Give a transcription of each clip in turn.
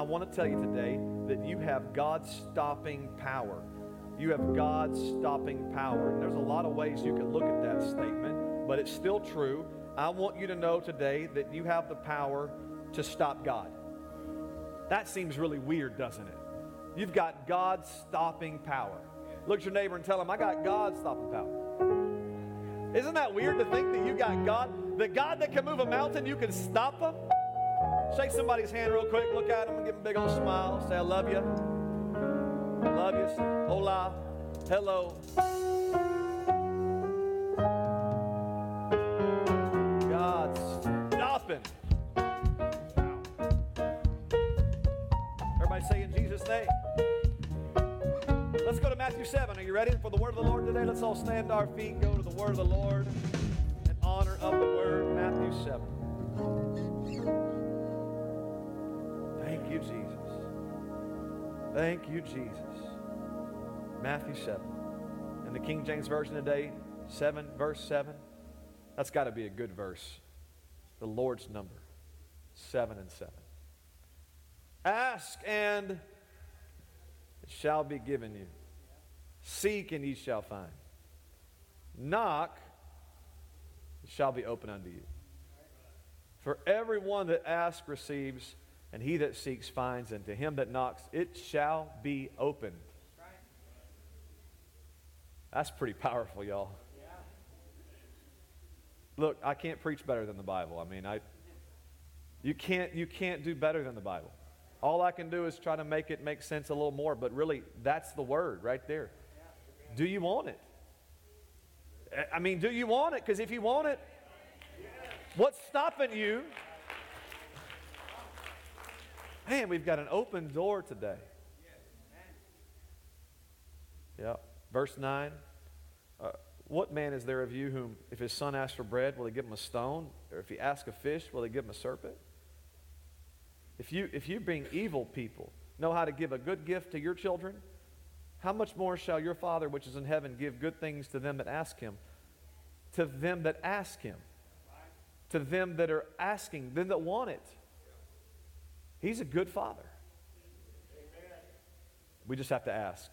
I want to tell you today that you have God stopping power. You have God stopping power. And there's a lot of ways you can look at that statement, but it's still true. I want you to know today that you have the power to stop God. That seems really weird, doesn't it? You've got God stopping power. Look at your neighbor and tell him, I got God stopping power. Isn't that weird to think that you got God, the God that can move a mountain, you can stop him? Shake somebody's hand real quick, look at them and give them a big old smile. Say, I love you. Love you. Hola. Hello. God's stopping. Everybody say in Jesus' name. Let's go to Matthew 7. Are you ready for the word of the Lord today? Let's all stand to our feet, go to the word of the Lord in honor of the word. Matthew 7. Thank you, Jesus. Matthew 7. In the King James Version today, 7, verse 7. That's got to be a good verse. The Lord's number. 7 and 7. Ask and it shall be given you. Seek and ye shall find. Knock, it shall be open unto you. For everyone that asks receives, and he that seeks finds, and to him that knocks it shall be opened. That's pretty powerful, y'all. Look, I can't preach better than the Bible. I mean, I you can't you can't do better than the Bible. All I can do is try to make it make sense a little more, but really that's the word right there. Do you want it? I mean, do you want it? Because if you want it, what's stopping you? Man, we've got an open door today. Yeah. Verse 9. Uh, what man is there of you whom, if his son asks for bread, will he give him a stone? Or if he asks a fish, will he give him a serpent? If you, if you being evil people know how to give a good gift to your children, how much more shall your Father which is in heaven give good things to them that ask him? To them that ask him. To them that are asking, them that want it. He's a good Father. We just have to ask.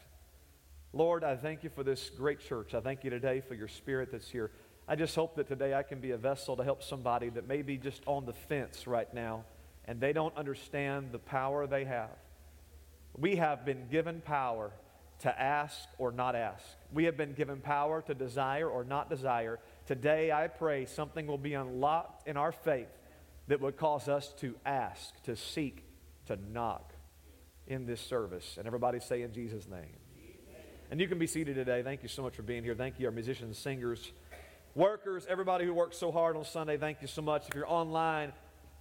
Lord, I thank you for this great church. I thank you today for your spirit that's here. I just hope that today I can be a vessel to help somebody that may be just on the fence right now and they don't understand the power they have. We have been given power to ask or not ask. We have been given power to desire or not desire. Today, I pray something will be unlocked in our faith that would cause us to ask, to seek, to knock in this service. And everybody say in Jesus' name. And you can be seated today. Thank you so much for being here. Thank you, our musicians, singers, workers, everybody who works so hard on Sunday. Thank you so much. If you're online,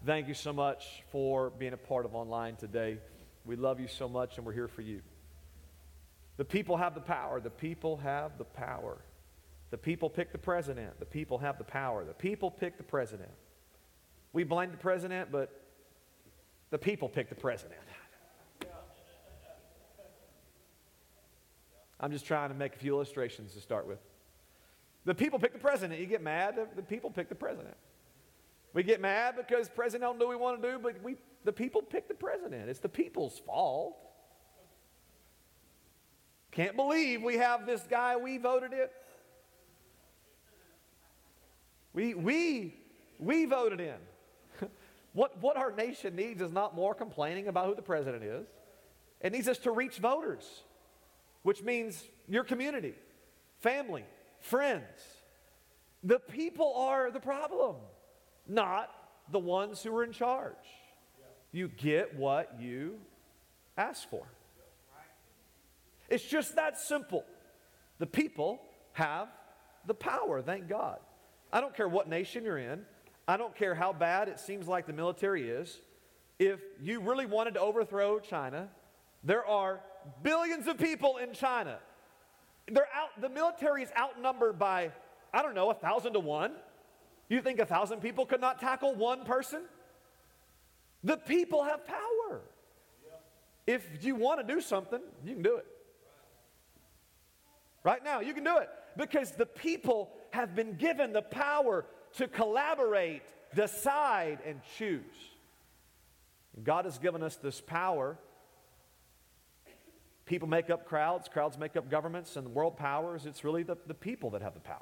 thank you so much for being a part of online today. We love you so much, and we're here for you. The people have the power. The people have the power. The people pick the president. The people have the power. The people pick the president. We blame the president, but the people pick the president. I'm just trying to make a few illustrations to start with. The people pick the president. You get mad, the, people pick the president. We get mad because president don't do what we want to do, but we, the people pick the president. It's the people's fault. Can't believe we have this guy we voted in. We, we, we voted in. What, what our nation needs is not more complaining about who the president is. It needs us to reach voters which means your community, family, friends. The people are the problem, not the ones who are in charge. You get what you ask for. It's just that simple. The people have the power, thank God. I don't care what nation you're in. I don't care how bad it seems like the military is. If you really wanted to overthrow China, there are billions of people in China. They're out, the military is outnumbered by, I don't know, a thousand to one. You think a thousand people could not tackle one person? The people have power. If you want to do something, you can do it. Right now, you can do it because the people have been given the power to collaborate, decide, and choose. God has given us this power. People make up crowds, crowds make up governments, and the world powers. It's really the, the people that have the power.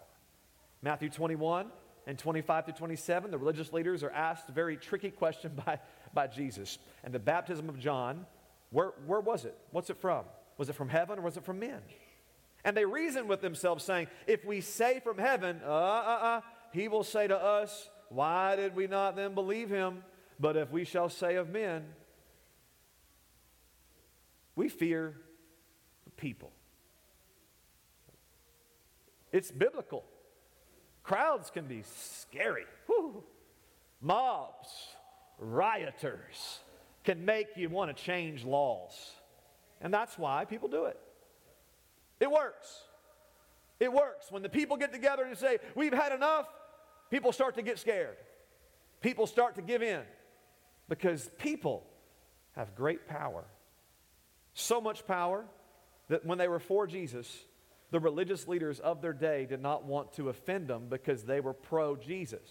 Matthew 21 and 25 to 27, the religious leaders are asked a very tricky question by, by Jesus. And the baptism of John, where, where was it? What's it from? Was it from heaven or was it from men? And they reason with themselves, saying, If we say from heaven, uh, uh, uh, he will say to us, Why did we not then believe him? But if we shall say of men, we fear the people. It's biblical. Crowds can be scary. Whew. Mobs, rioters can make you want to change laws. And that's why people do it. It works. It works. When the people get together and say, We've had enough, people start to get scared. People start to give in because people have great power. So much power that when they were for Jesus, the religious leaders of their day did not want to offend them because they were pro Jesus.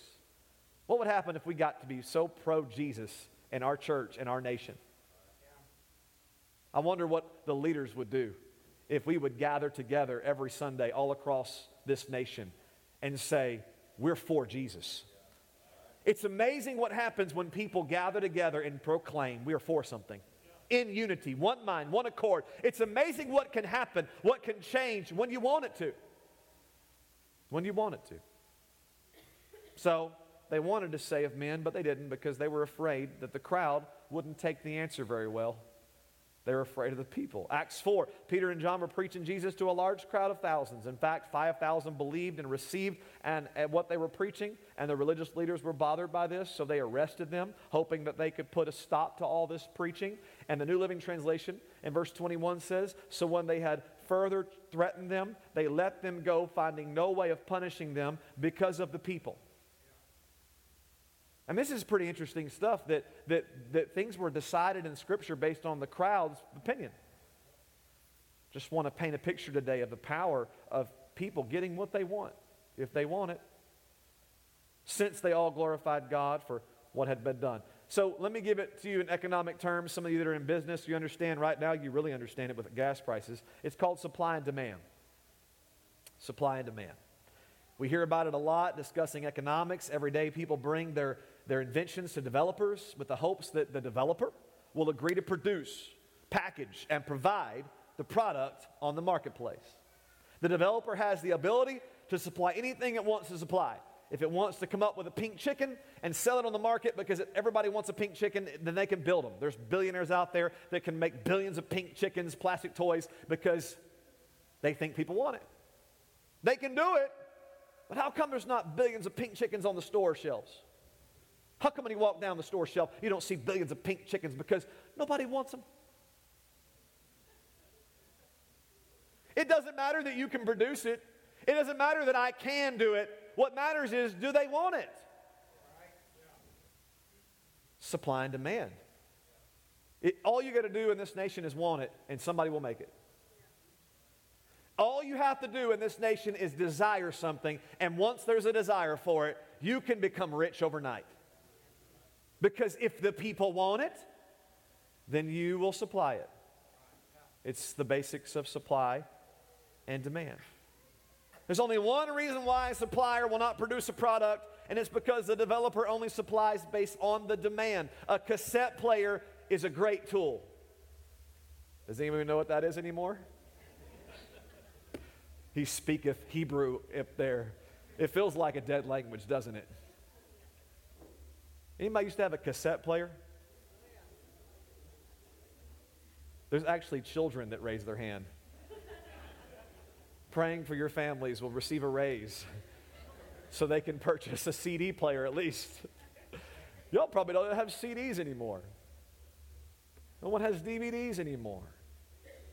What would happen if we got to be so pro Jesus in our church and our nation? I wonder what the leaders would do if we would gather together every Sunday all across this nation and say, We're for Jesus. It's amazing what happens when people gather together and proclaim we are for something in unity, one mind, one accord. It's amazing what can happen, what can change when you want it to. When you want it to. So they wanted to say of men, but they didn't because they were afraid that the crowd wouldn't take the answer very well. They were afraid of the people. Acts 4, Peter and John were preaching Jesus to a large crowd of thousands. In fact, 5,000 believed and received and, and what they were preaching, and the religious leaders were bothered by this, so they arrested them, hoping that they could put a stop to all this preaching. And the New Living Translation in verse 21 says, So when they had further threatened them, they let them go, finding no way of punishing them because of the people. And this is pretty interesting stuff that, that, that things were decided in Scripture based on the crowd's opinion. Just want to paint a picture today of the power of people getting what they want, if they want it, since they all glorified God for what had been done. So let me give it to you in economic terms. Some of you that are in business, you understand right now, you really understand it with gas prices. It's called supply and demand. Supply and demand. We hear about it a lot discussing economics. Every day, people bring their their inventions to developers with the hopes that the developer will agree to produce, package, and provide the product on the marketplace. The developer has the ability to supply anything it wants to supply. If it wants to come up with a pink chicken and sell it on the market because everybody wants a pink chicken, then they can build them. There's billionaires out there that can make billions of pink chickens, plastic toys, because they think people want it. They can do it, but how come there's not billions of pink chickens on the store shelves? How come when you walk down the store shelf, you don't see billions of pink chickens? Because nobody wants them. It doesn't matter that you can produce it. It doesn't matter that I can do it. What matters is, do they want it? Supply and demand. It, all you got to do in this nation is want it, and somebody will make it. All you have to do in this nation is desire something, and once there's a desire for it, you can become rich overnight. Because if the people want it, then you will supply it. It's the basics of supply and demand. There's only one reason why a supplier will not produce a product, and it's because the developer only supplies based on the demand. A cassette player is a great tool. Does anyone know what that is anymore? he speaketh Hebrew up there. It feels like a dead language, doesn't it? Anybody used to have a cassette player? There's actually children that raise their hand. Praying for your families will receive a raise so they can purchase a CD player at least. Y'all probably don't have CDs anymore. No one has DVDs anymore.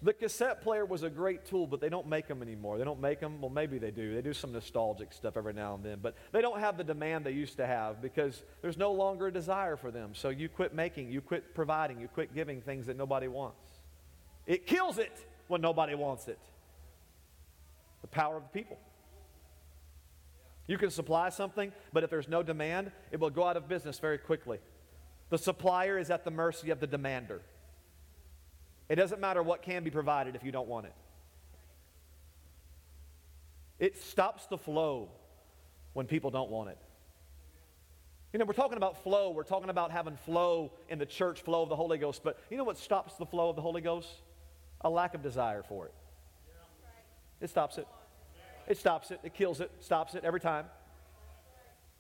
The cassette player was a great tool, but they don't make them anymore. They don't make them. Well, maybe they do. They do some nostalgic stuff every now and then, but they don't have the demand they used to have because there's no longer a desire for them. So you quit making, you quit providing, you quit giving things that nobody wants. It kills it when nobody wants it. The power of the people. You can supply something, but if there's no demand, it will go out of business very quickly. The supplier is at the mercy of the demander. It doesn't matter what can be provided if you don't want it. It stops the flow when people don't want it. You know, we're talking about flow. We're talking about having flow in the church, flow of the Holy Ghost. But you know what stops the flow of the Holy Ghost? A lack of desire for it. It stops it. It stops it. It kills it. Stops it every time.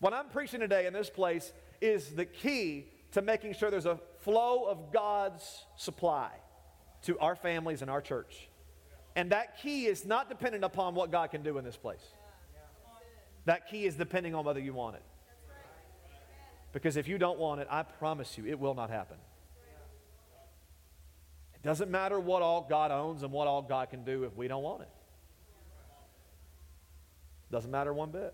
What I'm preaching today in this place is the key to making sure there's a flow of God's supply to our families and our church. And that key is not dependent upon what God can do in this place. That key is depending on whether you want it. Because if you don't want it, I promise you, it will not happen. It doesn't matter what all God owns and what all God can do if we don't want it. Doesn't matter one bit.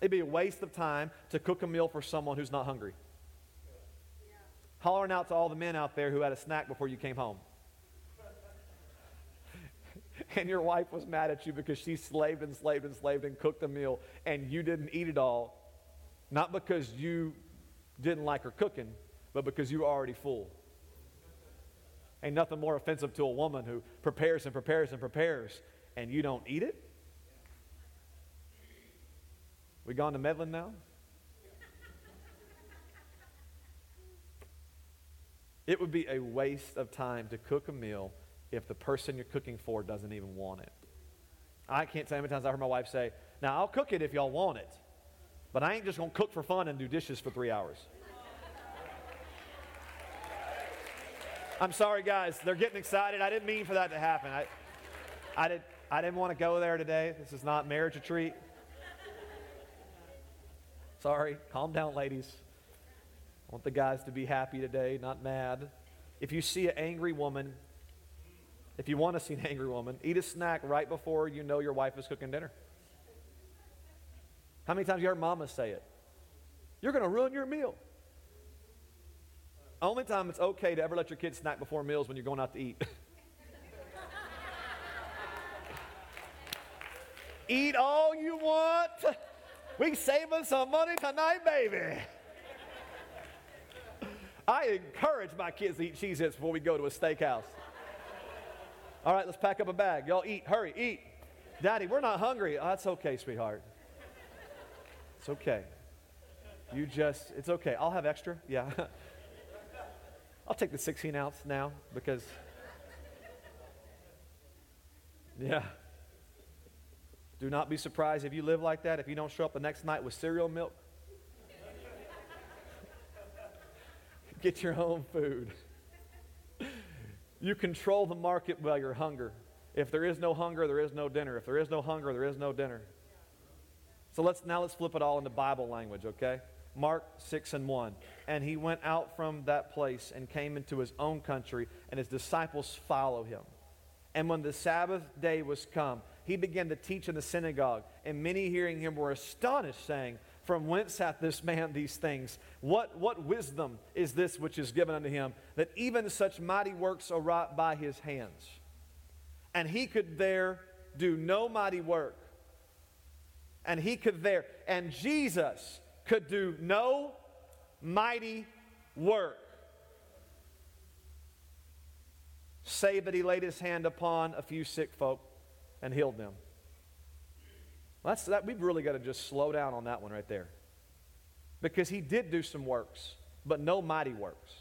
It'd be a waste of time to cook a meal for someone who's not hungry. Hollering out to all the men out there who had a snack before you came home. and your wife was mad at you because she slaved and slaved and slaved and cooked a meal and you didn't eat it all not because you didn't like her cooking, but because you were already full. Ain't nothing more offensive to a woman who prepares and prepares and prepares and you don't eat it. We gone to meddling now? It would be a waste of time to cook a meal if the person you're cooking for doesn't even want it. I can't tell you how many times I heard my wife say, Now I'll cook it if y'all want it. But I ain't just to cook for fun and do dishes for three hours. I'm sorry, guys. They're getting excited. I didn't mean for that to happen. I, I, did, I didn't want to go there today. This is not marriage retreat. Sorry. Calm down, ladies. Want the guys to be happy today, not mad. If you see an angry woman, if you want to see an angry woman, eat a snack right before you know your wife is cooking dinner. How many times you heard mama say it? You're going to ruin your meal. Only time it's okay to ever let your kids snack before meals when you're going out to eat. eat all you want. We saving some money tonight, baby. I encourage my kids to eat Cheez Its before we go to a steakhouse. All right, let's pack up a bag. Y'all eat. Hurry, eat. Daddy, we're not hungry. Oh, that's okay, sweetheart. It's okay. You just, it's okay. I'll have extra. Yeah. I'll take the 16 ounce now because, yeah. Do not be surprised if you live like that, if you don't show up the next night with cereal milk. Get your own food. You control the market by your hunger. If there is no hunger, there is no dinner. If there is no hunger, there is no dinner. So let's now let's flip it all into Bible language, okay? Mark 6 and 1. And he went out from that place and came into his own country, and his disciples follow him. And when the Sabbath day was come, he began to teach in the synagogue, and many hearing him were astonished, saying, From whence hath this man these things? What, what wisdom is this which is given unto him, that even such mighty works are wrought by his hands? And he could there do no mighty work and he could there. And Jesus could do no mighty work save that he laid his hand upon a few sick folk and healed them. That's that we've really got to just slow down on that one right there. Because he did do some works, but no mighty works.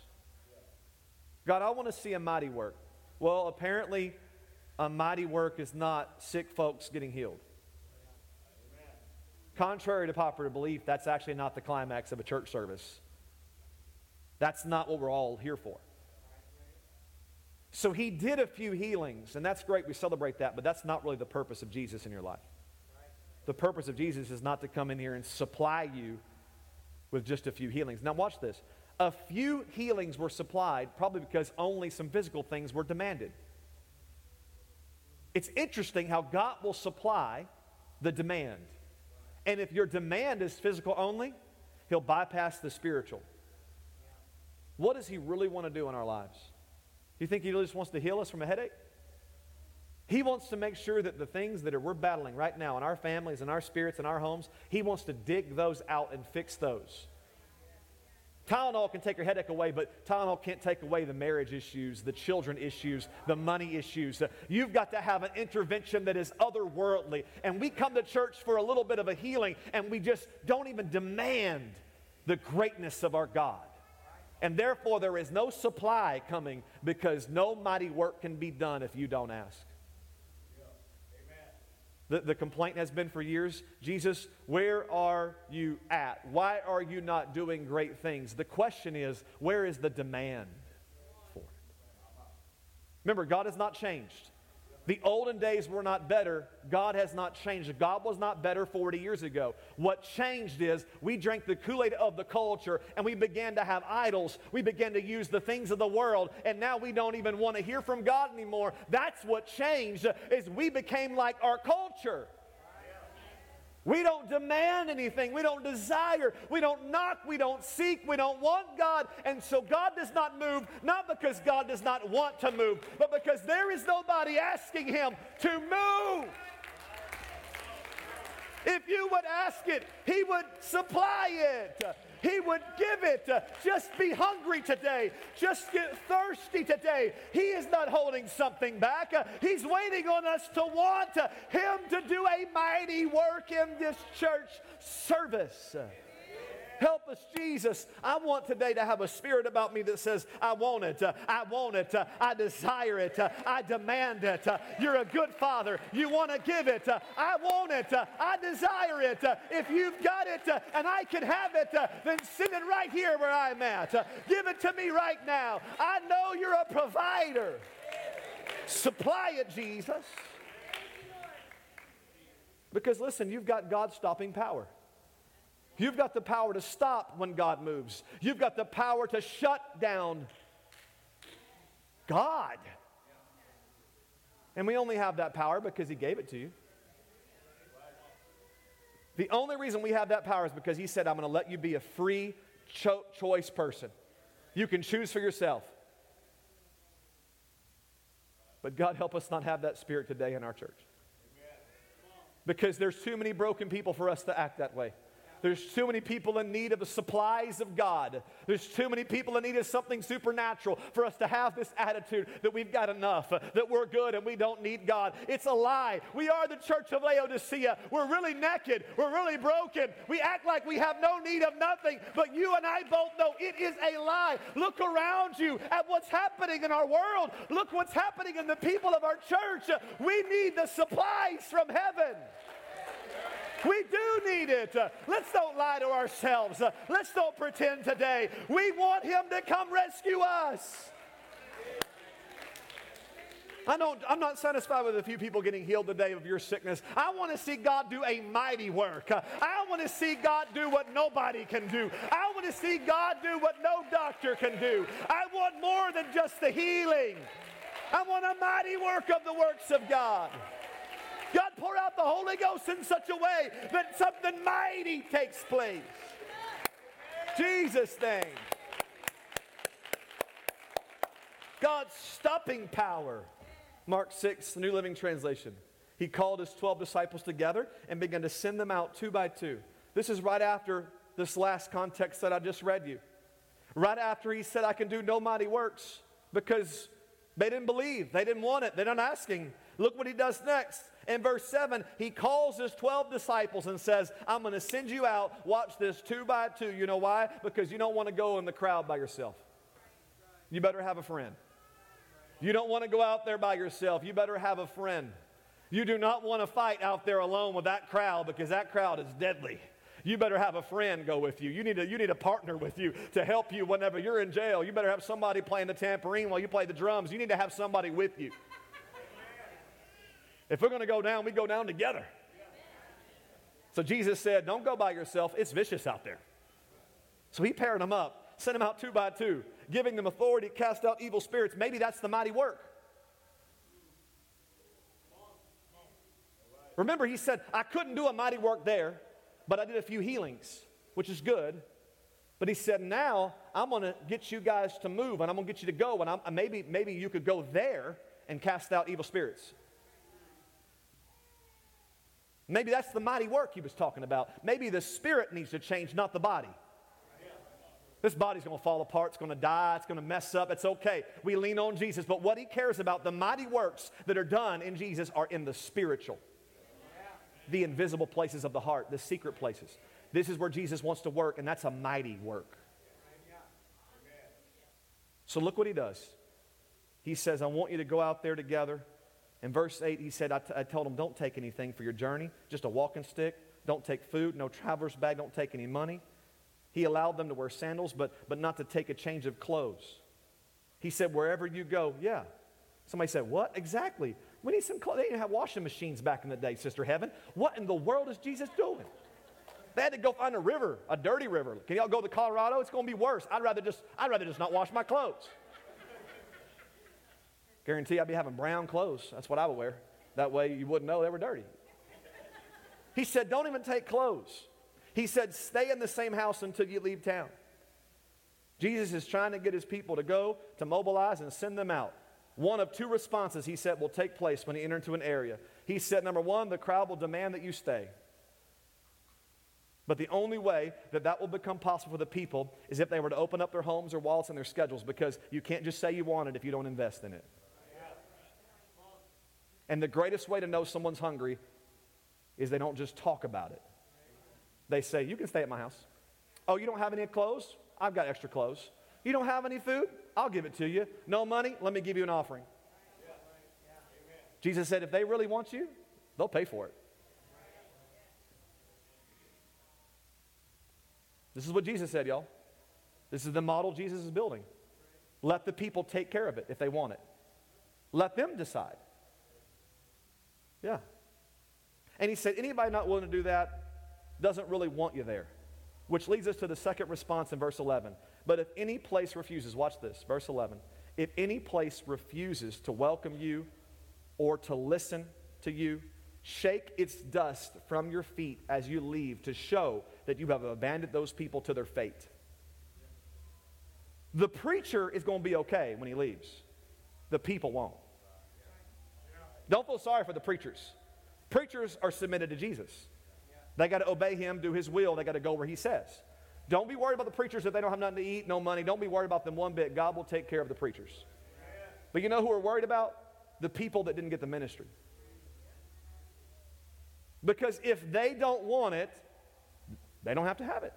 God, I want to see a mighty work. Well, apparently a mighty work is not sick folks getting healed. Contrary to popular belief, that's actually not the climax of a church service. That's not what we're all here for. So he did a few healings, and that's great. We celebrate that, but that's not really the purpose of Jesus in your life. The purpose of Jesus is not to come in here and supply you with just a few healings. Now, watch this. A few healings were supplied, probably because only some physical things were demanded. It's interesting how God will supply the demand. And if your demand is physical only, he'll bypass the spiritual. What does he really want to do in our lives? Do you think he just wants to heal us from a headache? He wants to make sure that the things that are, we're battling right now in our families, in our spirits, in our homes, he wants to dig those out and fix those. Tylenol can take your headache away, but Tylenol can't take away the marriage issues, the children issues, the money issues. You've got to have an intervention that is otherworldly. And we come to church for a little bit of a healing, and we just don't even demand the greatness of our God. And therefore, there is no supply coming because no mighty work can be done if you don't ask. The, the complaint has been for years Jesus, where are you at? Why are you not doing great things? The question is, where is the demand for it? Remember, God has not changed. The olden days were not better. God has not changed. God was not better 40 years ago. What changed is we drank the Kool Aid of the culture and we began to have idols. We began to use the things of the world and now we don't even want to hear from God anymore. That's what changed is we became like our culture. We don't demand anything. We don't desire. We don't knock. We don't seek. We don't want God. And so God does not move, not because God does not want to move, but because there is nobody asking Him to move. If you would ask it, He would supply it. He would give it. Uh, just be hungry today. Just get thirsty today. He is not holding something back. Uh, he's waiting on us to want uh, Him to do a mighty work in this church service. Help us, Jesus. I want today to have a spirit about me that says, I want it. I want it. I desire it. I demand it. You're a good father. You want to give it. I want it. I desire it. if you've got it and I can have it, then send it right here where I'm at. give it to me right now. I know you're a provider. Supply it, Jesus. Because listen, you've got God stopping power. You've got the power to stop when God moves. You've got the power to shut down God. And we only have that power because He gave it to you. The only reason we have that power is because He said, I'm going to let you be a free cho- choice person. You can choose for yourself. But God, help us not have that spirit today in our church. Because there's too many broken people for us to act that way. There's too many people in need of the supplies of God. There's too many people in need of something supernatural for us to have this attitude that we've got enough, that we're good and we don't need God. It's a lie. We are the church of Laodicea. We're really naked. We're really broken. We act like we have no need of nothing, but you and I both know it is a lie. Look around you at what's happening in our world. Look what's happening in the people of our church. We need the supplies from heaven. We do need it. Let's don't lie to ourselves. Let's don't pretend today. We want Him to come rescue us. I don't, I'm not satisfied with a few people getting healed today of your sickness. I want to see God do a mighty work. I want to see God do what nobody can do. I want to see God do what no doctor can do. I want more than just the healing. I want a mighty work of the works of God. God, pour out the Holy Ghost in such a way that something mighty takes place. Jesus' name. God's stopping power. Mark 6, the New Living Translation. He called his 12 disciples together and began to send them out two by two. This is right after this last context that I just read you. Right after he said, I can do no mighty works because they didn't believe. They didn't want it. They're not asking. Look what he does next. In verse 7, he calls his 12 disciples and says, I'm going to send you out. Watch this two by two. You know why? Because you don't want to go in the crowd by yourself. You better have a friend. You don't want to go out there by yourself. You better have a friend. You do not want to fight out there alone with that crowd because that crowd is deadly. You better have a friend go with you. You need, a, you need a partner with you to help you whenever you're in jail. You better have somebody playing the tambourine while you play the drums. You need to have somebody with you. If we're going to go down, we go down together. So Jesus said, Don't go by yourself. It's vicious out there. So he paired them up, sent them out two by two, giving them authority to cast out evil spirits. Maybe that's the mighty work. Remember, he said, I couldn't do a mighty work there, but I did a few healings, which is good. But he said, now I'm going to get you guys to move and I'm going to get you to go. And I'm, maybe, maybe you could go there and cast out evil spirits. Maybe that's the mighty work he was talking about. Maybe the spirit needs to change, not the body. This body's going to fall apart. It's going to die. It's going to mess up. It's okay. We lean on Jesus. But what he cares about, the mighty works that are done in Jesus, are in the spiritual, the invisible places of the heart, the secret places. This is where Jesus wants to work, and that's a mighty work. So look what he does. He says, I want you to go out there together. In verse 8, he said, I, t- I told him, don't take anything for your journey, just a walking stick. Don't take food, no traveler's bag, don't take any money. He allowed them to wear sandals, but, but not to take a change of clothes. He said, wherever you go, yeah. Somebody said, what? Exactly. We need some clothes. They didn't have washing machines back in the day, Sister Heaven. What in the world is Jesus doing? They had to go find a river, a dirty river. Can y'all go to Colorado? It's going to be worse. I'd rather just, I'd rather just not wash my clothes. Guarantee I'd be having brown clothes. That's what I would wear. That way you wouldn't know they were dirty. He said, Don't even take clothes. He said, Stay in the same house until you leave town. Jesus is trying to get his people to go, to mobilize, and send them out. One of two responses, he said, will take place when he enter into an area. He said, Number one, the crowd will demand that you stay. But the only way that that will become possible for the people is if they were to open up their homes, their wallets, and their schedules because you can't just say you want it if you don't invest in it. And the greatest way to know someone's hungry is they don't just talk about it. They say, You can stay at my house. Oh, you don't have any clothes? I've got extra clothes. You don't have any food? I'll give it to you. No money? Let me give you an offering. Jesus said, If they really want you, they'll pay for it. This is what Jesus said, y'all. This is the model Jesus is building. Let the people take care of it if they want it. Let them decide. Yeah. And he said, anybody not willing to do that doesn't really want you there. Which leads us to the second response in verse 11. But if any place refuses, watch this, verse 11. If any place refuses to welcome you or to listen to you, shake its dust from your feet as you leave to show that you have abandoned those people to their fate. The preacher is going to be okay when he leaves, the people won't. Don't feel sorry for the preachers. Preachers are submitted to Jesus. They got to obey him, do his will. They got to go where he says. Don't be worried about the preachers if they don't have nothing to eat, no money. Don't be worried about them one bit. God will take care of the preachers. But you know who we're worried about? The people that didn't get the ministry. Because if they don't want it, they don't have to have it.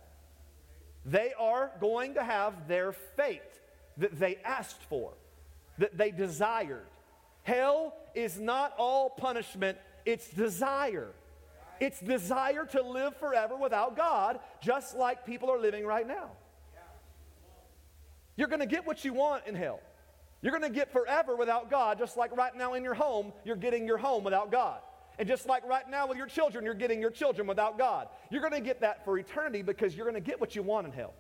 They are going to have their fate that they asked for, that they desired. Hell is not all punishment, it's desire. It's desire to live forever without God, just like people are living right now. You're going to get what you want in hell. You're going to get forever without God, just like right now in your home, you're getting your home without God. And just like right now with your children, you're getting your children without God. You're going to get that for eternity because you're going to get what you want in hell.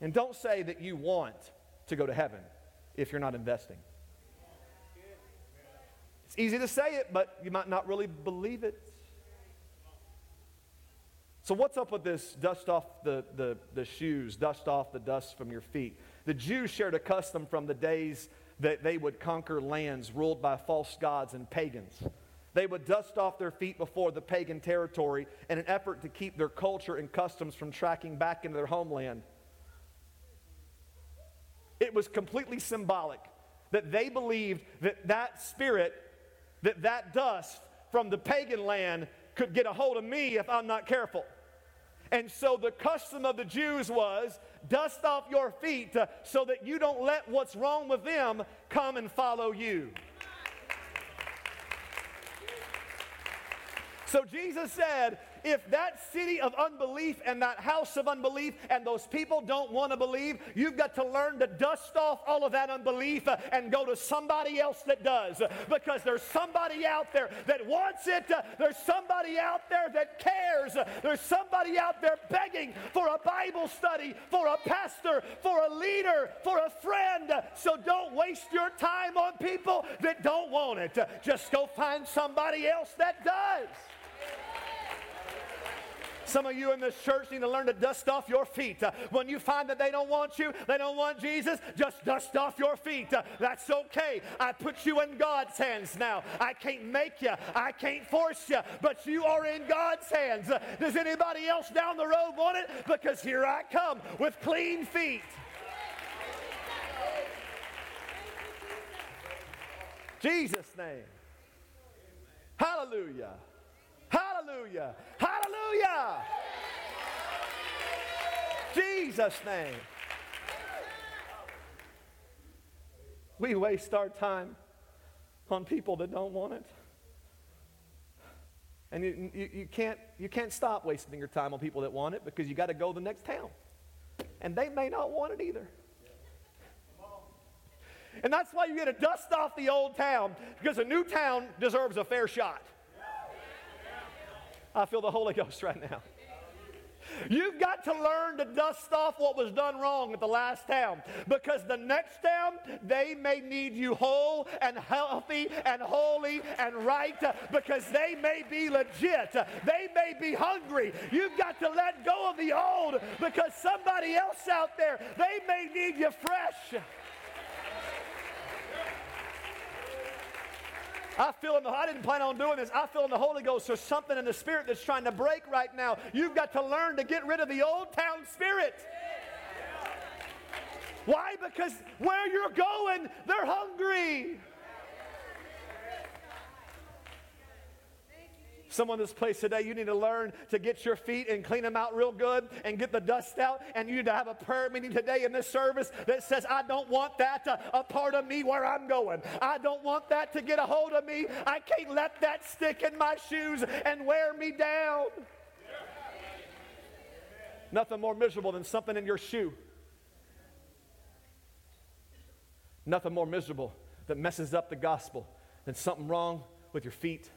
And don't say that you want to go to heaven if you're not investing. Easy to say it, but you might not really believe it. So, what's up with this dust off the, the, the shoes, dust off the dust from your feet? The Jews shared a custom from the days that they would conquer lands ruled by false gods and pagans. They would dust off their feet before the pagan territory in an effort to keep their culture and customs from tracking back into their homeland. It was completely symbolic that they believed that that spirit, that that dust from the pagan land could get a hold of me if I'm not careful. And so the custom of the Jews was dust off your feet uh, so that you don't let what's wrong with them come and follow you. So Jesus said, if that city of unbelief and that house of unbelief and those people don't want to believe, you've got to learn to dust off all of that unbelief uh, and go to somebody else that does. Because there's somebody out there that wants it. Uh, there's somebody out there that cares. There's somebody out there begging for a Bible study, for a pastor, for a leader, for a friend. So don't waste your time on people that don't want it. Just go find somebody else that does. Some of you in this church need to learn to dust off your feet. Uh, when you find that they don't want you, they don't want Jesus, just dust off your feet. Uh, that's okay. I put you in God's hands now. I can't make you, I can't force you, but you are in God's hands. Uh, does anybody else down the road want it? Because here I come with clean feet. Jesus' name. Hallelujah. Hallelujah. Hallelujah. Jesus' name. We waste our time on people that don't want it. And you, you, you, can't, you can't stop wasting your time on people that want it because you got to go the next town. And they may not want it either. And that's why you got to dust off the old town because a new town deserves a fair shot. I feel the Holy Ghost right now. You've got to learn to dust off what was done wrong at the last town because the next town, they may need you whole and healthy and holy and right because they may be legit. They may be hungry. You've got to let go of the old because somebody else out there, they may need you fresh. I feel in the, I didn't plan on doing this. I feel in the Holy Ghost there's something in the spirit that's trying to break right now. You've got to learn to get rid of the old town spirit. Why? Because where you're going, they're hungry. Someone in this place today, you need to learn to get your feet and clean them out real good and get the dust out. And you need to have a prayer meeting today in this service that says, I don't want that uh, a part of me where I'm going. I don't want that to get a hold of me. I can't let that stick in my shoes and wear me down. Nothing more miserable than something in your shoe. Nothing more miserable that messes up the gospel than something wrong with your feet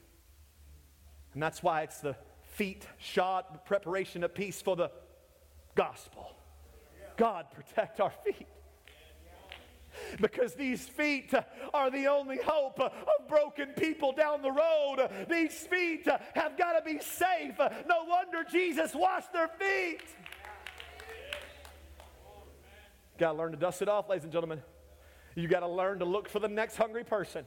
and that's why it's the feet shod, preparation of peace for the gospel. God, protect our feet. Because these feet are the only hope of broken people down the road. These feet have got to be safe. No wonder Jesus washed their feet. Got to learn to dust it off, ladies and gentlemen. You got to learn to look for the next hungry person.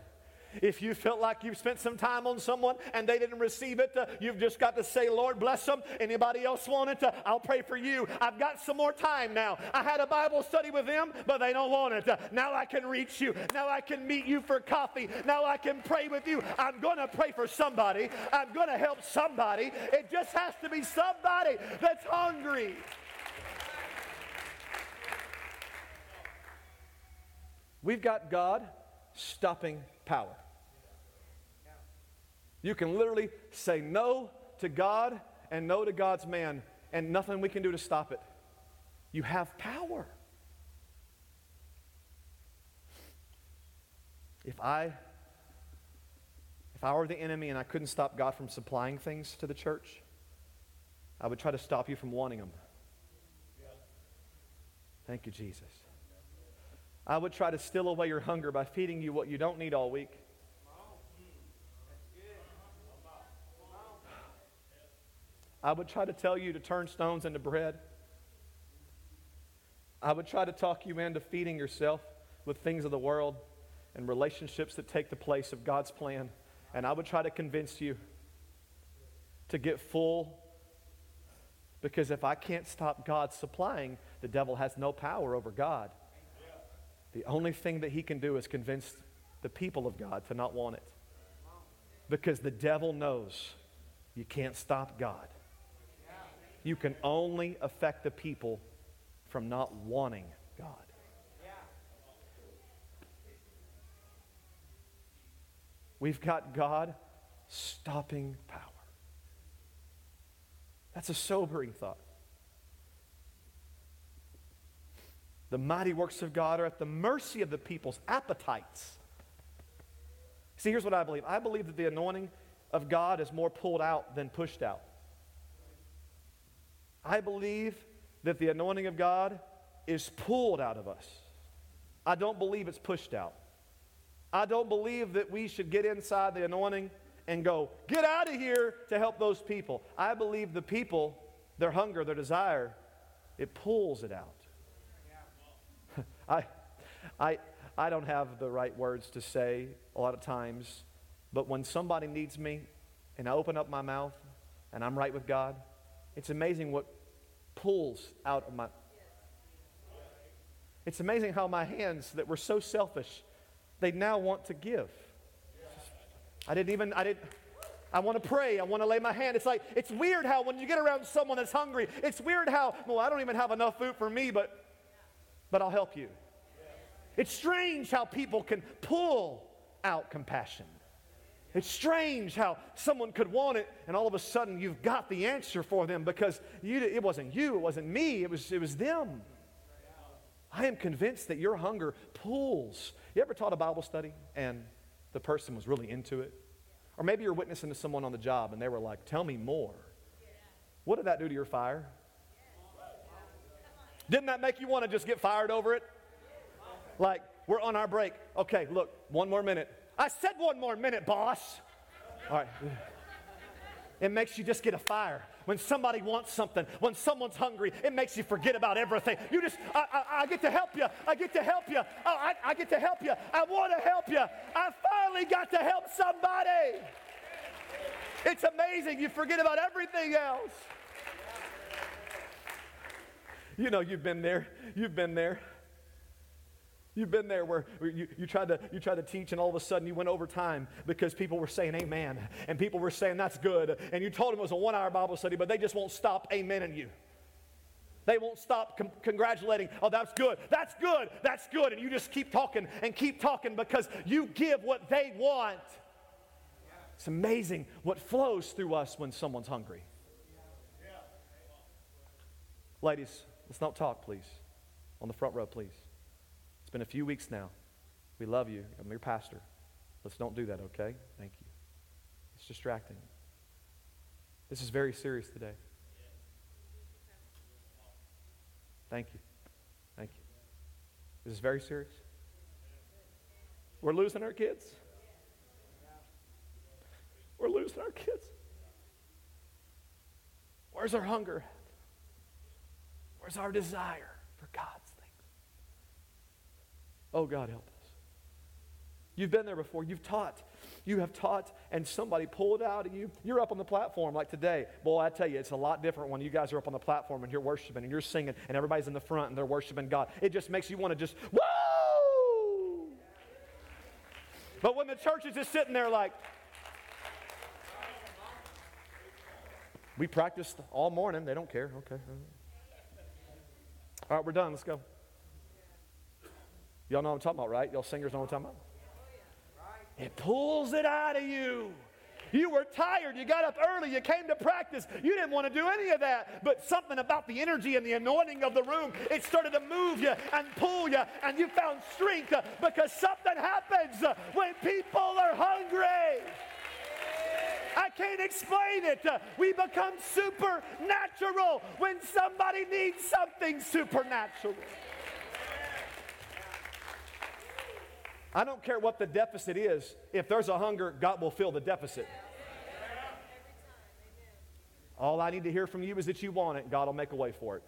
If you felt like you've spent some time on someone and they didn't receive it, uh, you've just got to say, Lord, bless them. Anybody else want it? Uh, I'll pray for you. I've got some more time now. I had a Bible study with them, but they don't want it. Uh, now I can reach you. Now I can meet you for coffee. Now I can pray with you. I'm going to pray for somebody. I'm going to help somebody. It just has to be somebody that's hungry. We've got God stopping power. You can literally say no to God and no to God's man, and nothing we can do to stop it. You have power. If I if I were the enemy and I couldn't stop God from supplying things to the church, I would try to stop you from wanting them. Thank you, Jesus. I would try to steal away your hunger by feeding you what you don't need all week. I would try to tell you to turn stones into bread. I would try to talk you into feeding yourself with things of the world and relationships that take the place of God's plan. And I would try to convince you to get full because if I can't stop God supplying, the devil has no power over God. The only thing that he can do is convince the people of God to not want it. Because the devil knows you can't stop God. You can only affect the people from not wanting God. We've got God stopping power. That's a sobering thought. The mighty works of God are at the mercy of the people's appetites. See, here's what I believe I believe that the anointing of God is more pulled out than pushed out. I believe that the anointing of God is pulled out of us. I don't believe it's pushed out. I don't believe that we should get inside the anointing and go, get out of here to help those people. I believe the people their hunger, their desire, it pulls it out. I, I, I don't have the right words to say a lot of times, but when somebody needs me and I open up my mouth and I'm right with God, it's amazing what pulls out of my. It's amazing how my hands that were so selfish, they now want to give. I didn't even, I didn't. I want to pray. I want to lay my hand. It's like, it's weird how when you get around someone that's hungry, it's weird how, well, I don't even have enough food for me, but, but I'll help you. It's strange how people can pull out compassion. It's strange how someone could want it and all of a sudden you've got the answer for them because you, it wasn't you, it wasn't me, it was, it was them. I am convinced that your hunger pulls. You ever taught a Bible study and the person was really into it? Or maybe you're witnessing to someone on the job and they were like, Tell me more. What did that do to your fire? Didn't that make you want to just get fired over it? Like, we're on our break. Okay, look, one more minute. I said one more minute, boss. All right. It makes you just get a fire. When somebody wants something, when someone's hungry, it makes you forget about everything. You just, I, I, I get to help you. I get to help you. Oh, I, I get to help you. I want to help you. I finally got to help somebody. It's amazing. You forget about everything else. You know, you've been there. You've been there. You've been there where you, you, tried to, you tried to teach and all of a sudden you went over time because people were saying amen and people were saying that's good. And you told them it was a one hour Bible study, but they just won't stop amening you. They won't stop com- congratulating. Oh, that's good. That's good. That's good. And you just keep talking and keep talking because you give what they want. It's amazing what flows through us when someone's hungry. Ladies, let's not talk, please. On the front row, please been a few weeks now. We love you. I'm your pastor. Let's don't do that, okay? Thank you. It's distracting. This is very serious today. Thank you. Thank you. This is very serious. We're losing our kids. We're losing our kids. Where's our hunger? Where's our desire for God? Oh, God, help us. You've been there before. You've taught. You have taught, and somebody pulled out of you. You're up on the platform like today. Boy, I tell you, it's a lot different when you guys are up on the platform and you're worshiping and you're singing and everybody's in the front and they're worshiping God. It just makes you want to just, whoa! But when the church is just sitting there like, we practiced all morning. They don't care. Okay. All right, we're done. Let's go. Y'all know what I'm talking about, right? Y'all singers know what I'm talking about? It pulls it out of you. You were tired. You got up early. You came to practice. You didn't want to do any of that. But something about the energy and the anointing of the room, it started to move you and pull you, and you found strength uh, because something happens uh, when people are hungry. I can't explain it. Uh, we become supernatural when somebody needs something supernatural. I don't care what the deficit is. If there's a hunger, God will fill the deficit. All I need to hear from you is that you want it. God will make a way for it.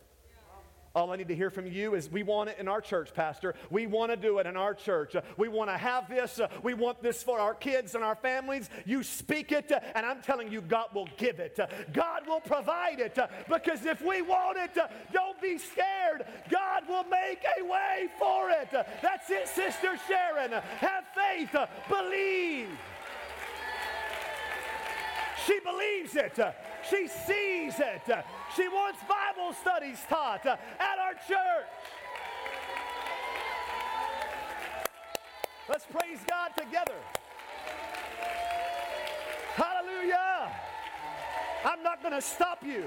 All I need to hear from you is we want it in our church, Pastor. We want to do it in our church. We want to have this. We want this for our kids and our families. You speak it, and I'm telling you, God will give it. God will provide it. Because if we want it, don't be scared. God will make a way for it. that's it, Sister Sharon. Have faith. believe. She believes it. She sees it. She wants Bible studies taught at our church. Let's praise God together. Hallelujah. I'm not going to stop you.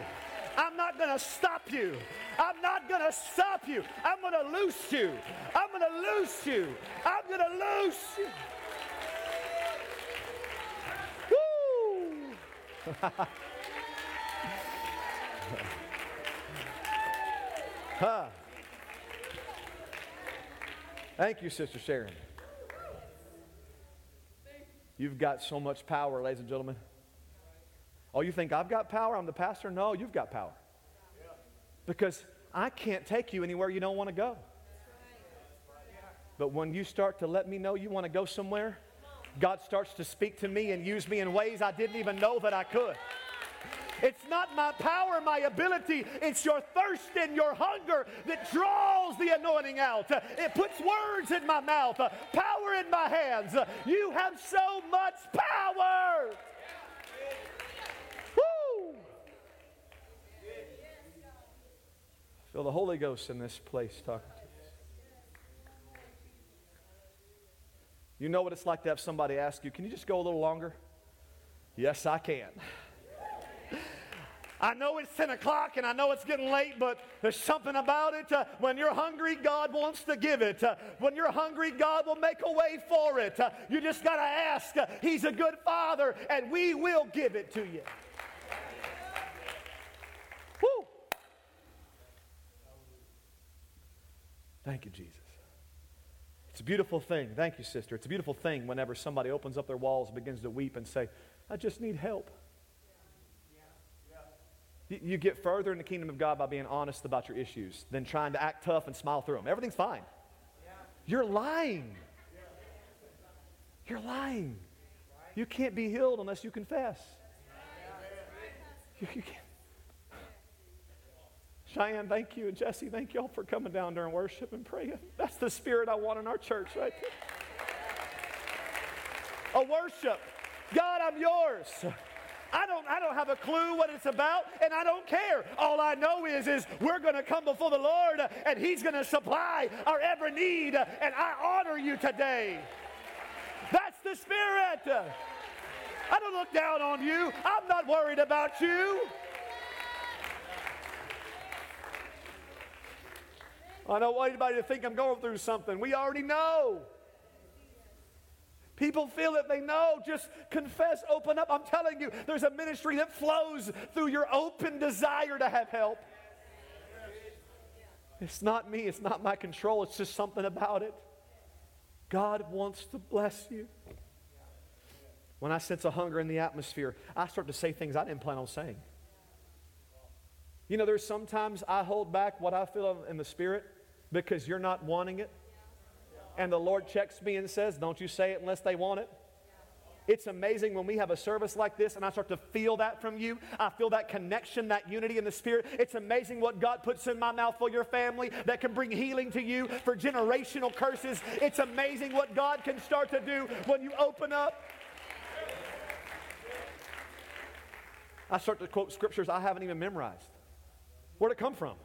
I'm not going to stop you. I'm not going to stop you. I'm going to loose you. I'm going to loose you. I'm going to loose you. Woo! huh. Thank you, Sister Sharon. You've got so much power, ladies and gentlemen. Oh, you think I've got power? I'm the pastor? No, you've got power. Because I can't take you anywhere you don't want to go. But when you start to let me know you want to go somewhere, God starts to speak to me and use me in ways I didn't even know that I could. It's not my power, my ability. It's your thirst and your hunger that draws the anointing out. It puts words in my mouth, power in my hands. You have so much power. Woo! Feel the Holy Ghost in this place talking to us. You know what it's like to have somebody ask you, Can you just go a little longer? Yes, I can. I know it's 10 o'clock and I know it's getting late, but there's something about it. Uh, when you're hungry, God wants to give it. Uh, when you're hungry, God will make a way for it. Uh, you just got to ask. Uh, he's a good father, and we will give it to you. Woo! Thank you, Jesus. It's a beautiful thing. Thank you, sister. It's a beautiful thing whenever somebody opens up their walls, and begins to weep, and say, I just need help. You get further in the kingdom of God by being honest about your issues than trying to act tough and smile through them. Everything's fine. You're lying. You're lying. You can't be healed unless you confess. You, you. Cheyenne, thank you. And Jesse, thank you all for coming down during worship and praying. That's the spirit I want in our church right there. A worship. God, I'm yours. I don't, I don't have a clue what it's about, and I don't care. All I know is, is we're going to come before the Lord, and He's going to supply our every need, and I honor you today. That's the Spirit. I don't look down on you. I'm not worried about you. I don't want anybody to think I'm going through something. We already know. People feel it, they know. Just confess, open up. I'm telling you, there's a ministry that flows through your open desire to have help. It's not me, it's not my control, it's just something about it. God wants to bless you. When I sense a hunger in the atmosphere, I start to say things I didn't plan on saying. You know, there's sometimes I hold back what I feel in the spirit because you're not wanting it and the Lord checks me and says, Don't you say it unless they want it. It's amazing when we have a service like this and I start to feel that from you. I feel that connection, that unity in the Spirit. It's amazing what God puts in my mouth for your family that can bring healing to you for generational curses. It's amazing what God can start to do when you open up. I start to quote scriptures I haven't even memorized. Where'd it come from?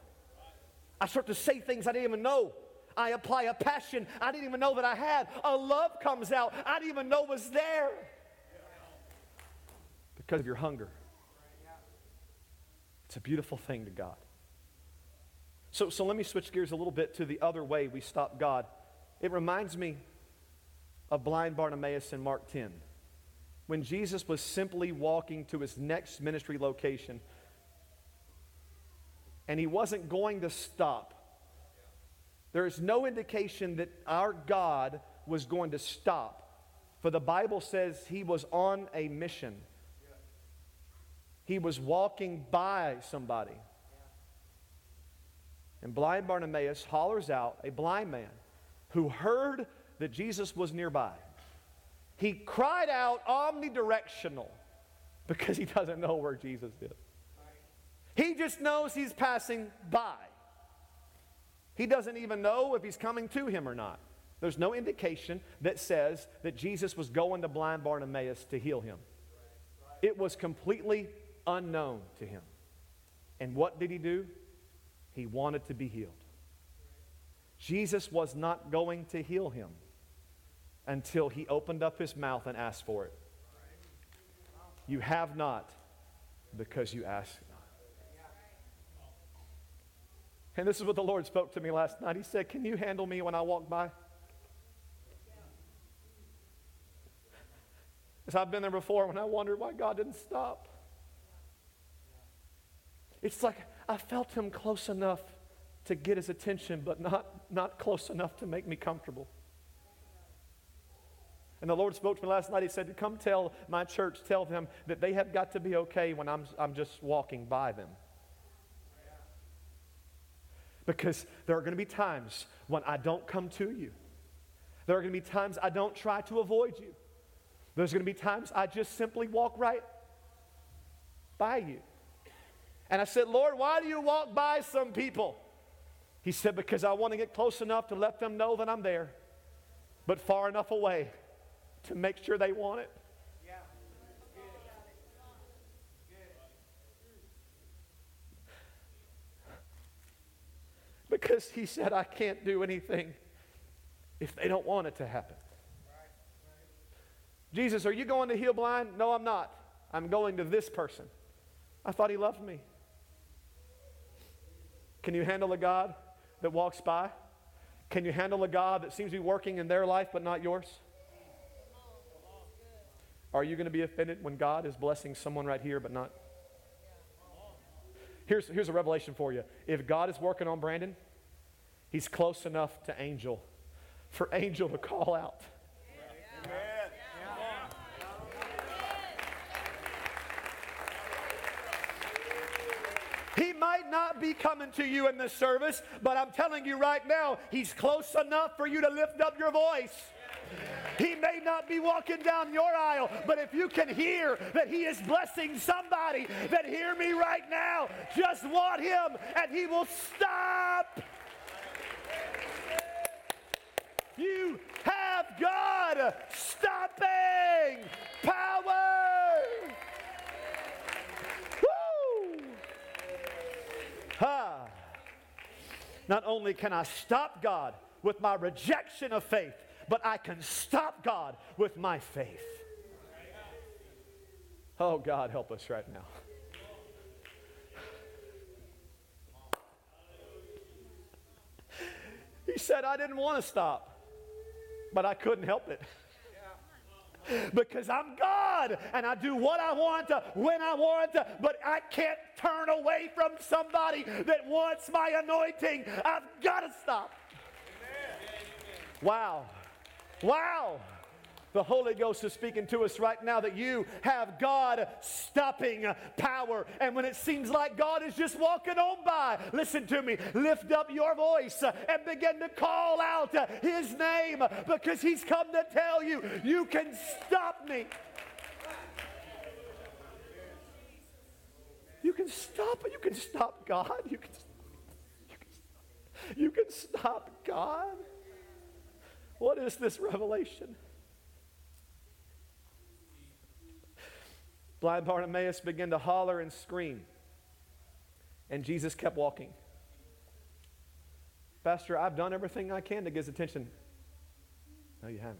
I start to say things I didn't even know. I apply a passion I didn't even know that I had. A love comes out I didn't even know was there because of your hunger. It's a beautiful thing to God. So, so let me switch gears a little bit to the other way we stop God. It reminds me of blind Bartimaeus in Mark 10. When Jesus was simply walking to his next ministry location, and he wasn't going to stop there is no indication that our God was going to stop. For the Bible says he was on a mission. He was walking by somebody. And blind Bartimaeus hollers out, a blind man who heard that Jesus was nearby. He cried out omnidirectional because he doesn't know where Jesus is. He just knows he's passing by. He doesn't even know if he's coming to him or not. There's no indication that says that Jesus was going to blind Bartimaeus to heal him. It was completely unknown to him. And what did he do? He wanted to be healed. Jesus was not going to heal him until he opened up his mouth and asked for it. You have not because you ask and this is what the Lord spoke to me last night. He said, Can you handle me when I walk by? Because I've been there before when I wondered why God didn't stop. It's like I felt him close enough to get his attention, but not, not close enough to make me comfortable. And the Lord spoke to me last night. He said, Come tell my church, tell them that they have got to be okay when I'm, I'm just walking by them. Because there are going to be times when I don't come to you. There are going to be times I don't try to avoid you. There's going to be times I just simply walk right by you. And I said, Lord, why do you walk by some people? He said, Because I want to get close enough to let them know that I'm there, but far enough away to make sure they want it. Because he said, I can't do anything if they don't want it to happen. Jesus, are you going to heal blind? No, I'm not. I'm going to this person. I thought he loved me. Can you handle a God that walks by? Can you handle a God that seems to be working in their life but not yours? Are you going to be offended when God is blessing someone right here but not? Here's, here's a revelation for you. If God is working on Brandon, he's close enough to Angel for Angel to call out. He might not be coming to you in this service, but I'm telling you right now, he's close enough for you to lift up your voice. He may not be walking down your aisle, but if you can hear that He is blessing somebody, then hear me right now. Just want Him, and He will stop. You have God stopping power. Woo! Ha! Not only can I stop God with my rejection of faith, but I can stop God with my faith. Oh, God, help us right now. He said, I didn't want to stop but I couldn't help it. Because I'm God and I do what I want when I want but I can't turn away from somebody that wants my anointing. I've got to stop. Wow. Wow. The Holy Ghost is speaking to us right now that you have God stopping power. And when it seems like God is just walking on by, listen to me, lift up your voice and begin to call out His name because He's come to tell you, you can stop me. You can stop. You can stop God. You can, you can, you can stop God. What is this revelation? Blind Bartimaeus began to holler and scream. And Jesus kept walking. Pastor, I've done everything I can to get his attention. No, you haven't.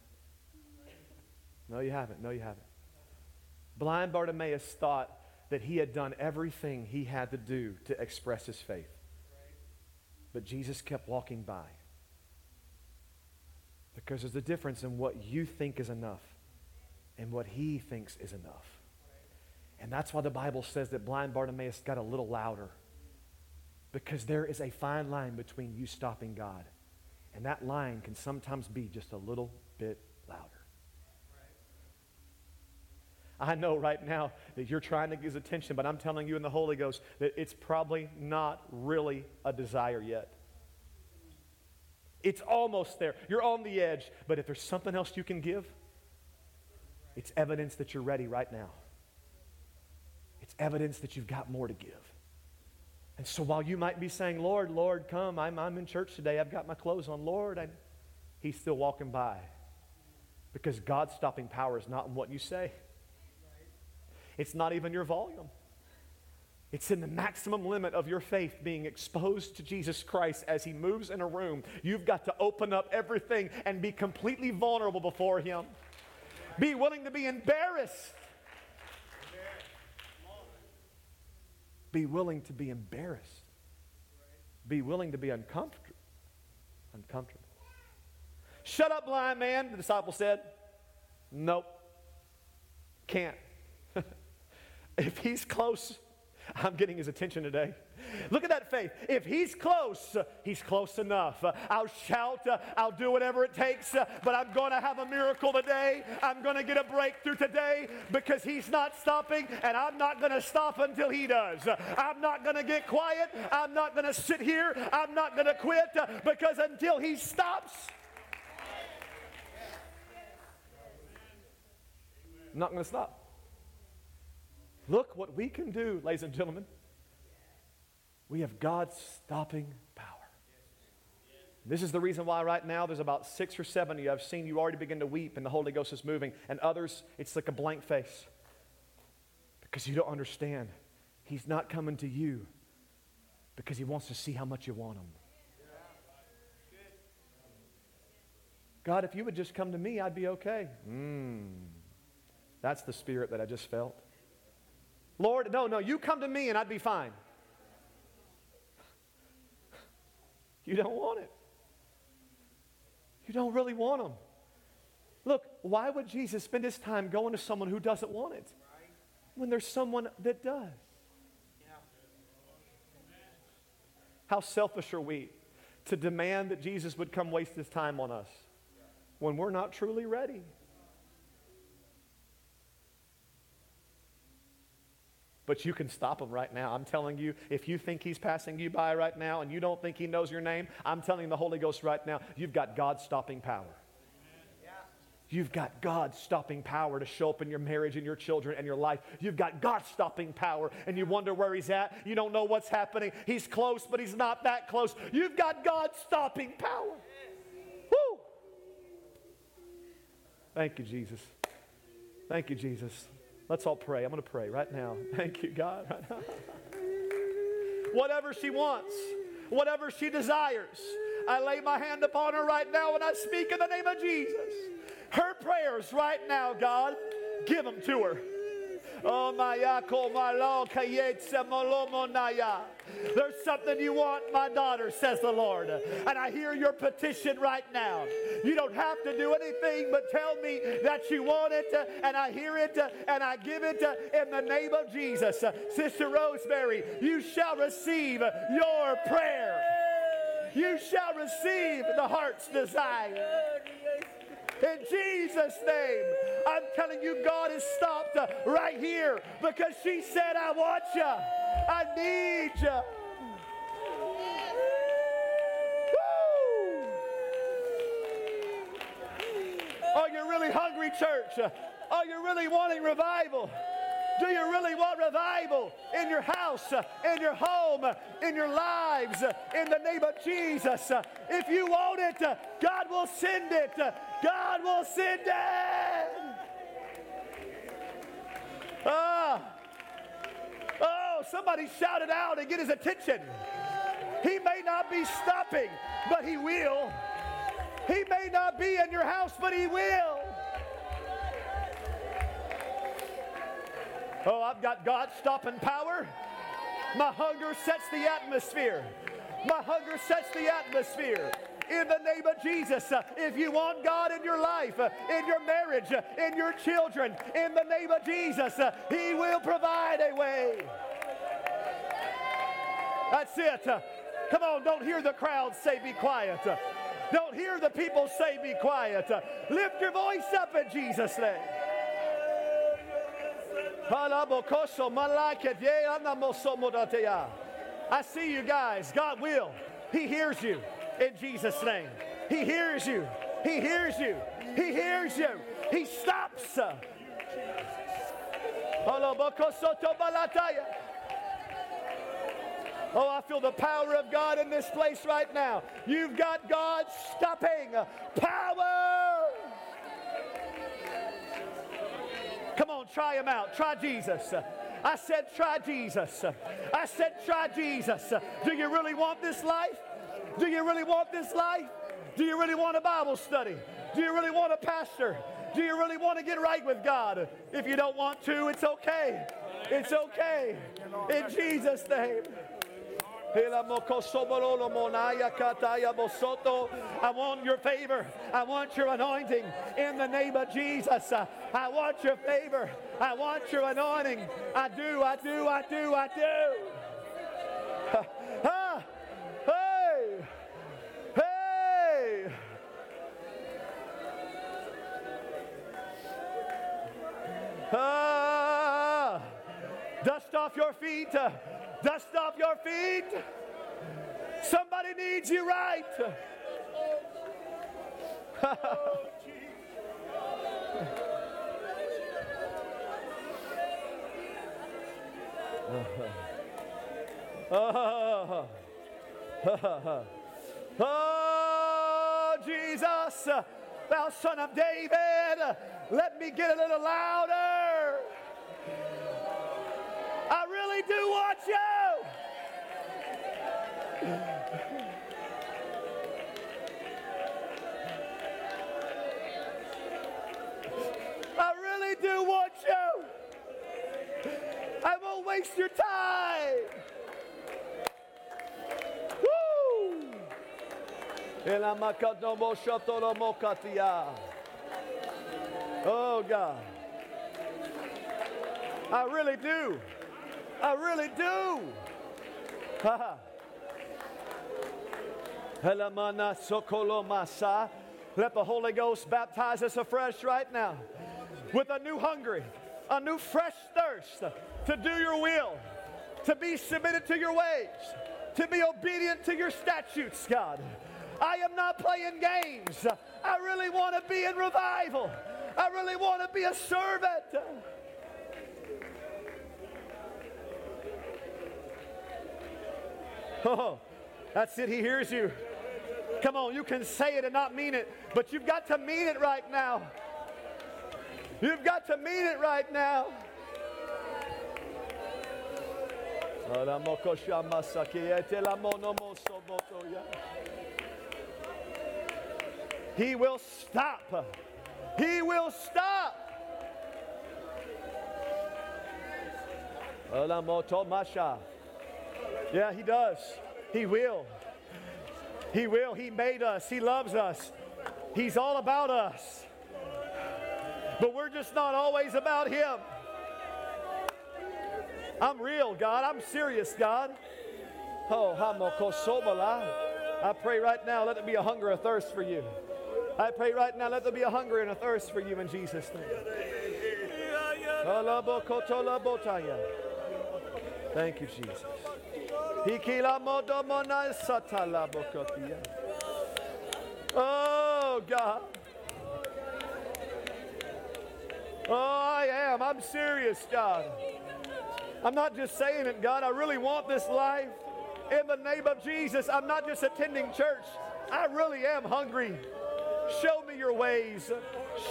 No, you haven't. No, you haven't. Blind Bartimaeus thought that he had done everything he had to do to express his faith. But Jesus kept walking by. Because there's a difference in what you think is enough and what he thinks is enough. And that's why the Bible says that blind Bartimaeus got a little louder. Because there is a fine line between you stopping God. And that line can sometimes be just a little bit louder. I know right now that you're trying to get his attention, but I'm telling you in the Holy Ghost that it's probably not really a desire yet. It's almost there. You're on the edge, but if there's something else you can give, it's evidence that you're ready right now it's evidence that you've got more to give. And so while you might be saying, Lord, Lord, come, I'm, I'm in church today, I've got my clothes on, Lord, I, he's still walking by. Because God's stopping power is not in what you say, it's not even your volume. It's in the maximum limit of your faith being exposed to Jesus Christ as he moves in a room. You've got to open up everything and be completely vulnerable before him. Be willing to be embarrassed Be willing to be embarrassed. Be willing to be uncomfortable. Uncomfortable. Shut up, blind man, the disciple said. Nope. Can't. if he's close, I'm getting his attention today. Look at that faith. If he's close, he's close enough. I'll shout, I'll do whatever it takes, but I'm going to have a miracle today. I'm going to get a breakthrough today because he's not stopping, and I'm not going to stop until he does. I'm not going to get quiet. I'm not going to sit here. I'm not going to quit because until he stops, I'm not going to stop. Look what we can do, ladies and gentlemen. We have God's stopping power. This is the reason why right now there's about six or seven of you. I've seen you already begin to weep and the Holy Ghost is moving, and others, it's like a blank face because you don't understand. He's not coming to you because he wants to see how much you want him. God, if you would just come to me, I'd be okay. Mm, that's the spirit that I just felt. Lord, no, no, you come to me and I'd be fine. You don't want it. You don't really want them. Look, why would Jesus spend his time going to someone who doesn't want it when there's someone that does? How selfish are we to demand that Jesus would come waste his time on us when we're not truly ready? But you can stop him right now. I'm telling you, if you think he's passing you by right now and you don't think he knows your name, I'm telling the Holy Ghost right now, you've got God stopping power. You've got God stopping power to show up in your marriage and your children and your life. You've got God stopping power and you wonder where He's at. You don't know what's happening. He's close, but He's not that close. You've got God stopping power. Woo! Thank you, Jesus. Thank you, Jesus. Let's all pray. I'm going to pray right now. Thank you, God. whatever she wants, whatever she desires, I lay my hand upon her right now and I speak in the name of Jesus. Her prayers right now, God, give them to her. Oh, There's something you want, my daughter, says the Lord. And I hear your petition right now. You don't have to do anything but tell me that you want it, uh, and I hear it, uh, and I give it uh, in the name of Jesus. Sister Rosemary, you shall receive your prayer. You shall receive the heart's desire. In Jesus' name, telling you, God has stopped uh, right here because she said, I want you. I need you. Are you really hungry, church? Are you really wanting revival? Do you really want revival in your house, in your home, in your lives, in the name of Jesus? If you want it, God will send it. God will send it. Ah. Oh, somebody shout it out and get his attention. He may not be stopping, but he will. He may not be in your house, but he will. Oh, I've got God stopping power. My hunger sets the atmosphere. My hunger sets the atmosphere. In the name of Jesus, if you want God in your life, in your marriage, in your children, in the name of Jesus, He will provide a way. That's it. Come on, don't hear the crowd say, Be quiet. Don't hear the people say, Be quiet. lift your voice up in Jesus' name. I see you guys. God will. He hears you in Jesus' name. He hears you. He hears you. He hears you. He stops. Oh, I feel the power of God in this place right now. You've got God stopping power. Come on, try him out. Try Jesus. I said, try Jesus. I said, try Jesus. Do you really want this life? Do you really want this life? Do you really want a Bible study? Do you really want a pastor? Do you really want to get right with God? If you don't want to, it's okay. It's okay. In Jesus' name. I want your favor. I want your anointing in the name of Jesus. Uh, I want your favor. I want your anointing. I do, I do, I do, I do. Ah, dust off your feet. Dust off your feet. Somebody needs you right. oh, oh, Jesus, thou son of David, let me get a little louder. You. I really do want you. I won't waste your time. Woo! Oh God. I really do. I really do. Let the Holy Ghost baptize us afresh right now with a new hunger, a new fresh thirst to do your will, to be submitted to your ways, to be obedient to your statutes, God. I am not playing games. I really want to be in revival. I really want to be a servant. Oh, that's it. He hears you. Come on, you can say it and not mean it, but you've got to mean it right now. You've got to mean it right now. He will stop. He will stop. Yeah, he does. He will. He will. He made us. He loves us. He's all about us. But we're just not always about Him. I'm real, God. I'm serious, God. Oh, I pray right now, let it be a hunger, a thirst for you. I pray right now, let there be a hunger and a thirst for you in Jesus' name. Thank you, Jesus. Oh, God. Oh, I am. I'm serious, God. I'm not just saying it, God. I really want this life. In the name of Jesus, I'm not just attending church. I really am hungry. Show me your ways.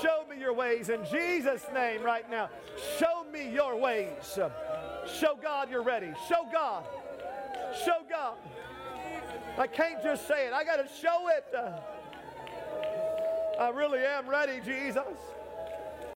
Show me your ways. In Jesus' name, right now, show me your ways. Show God you're ready. Show God. Show God. I can't just say it, I got to show it. I really am ready, Jesus.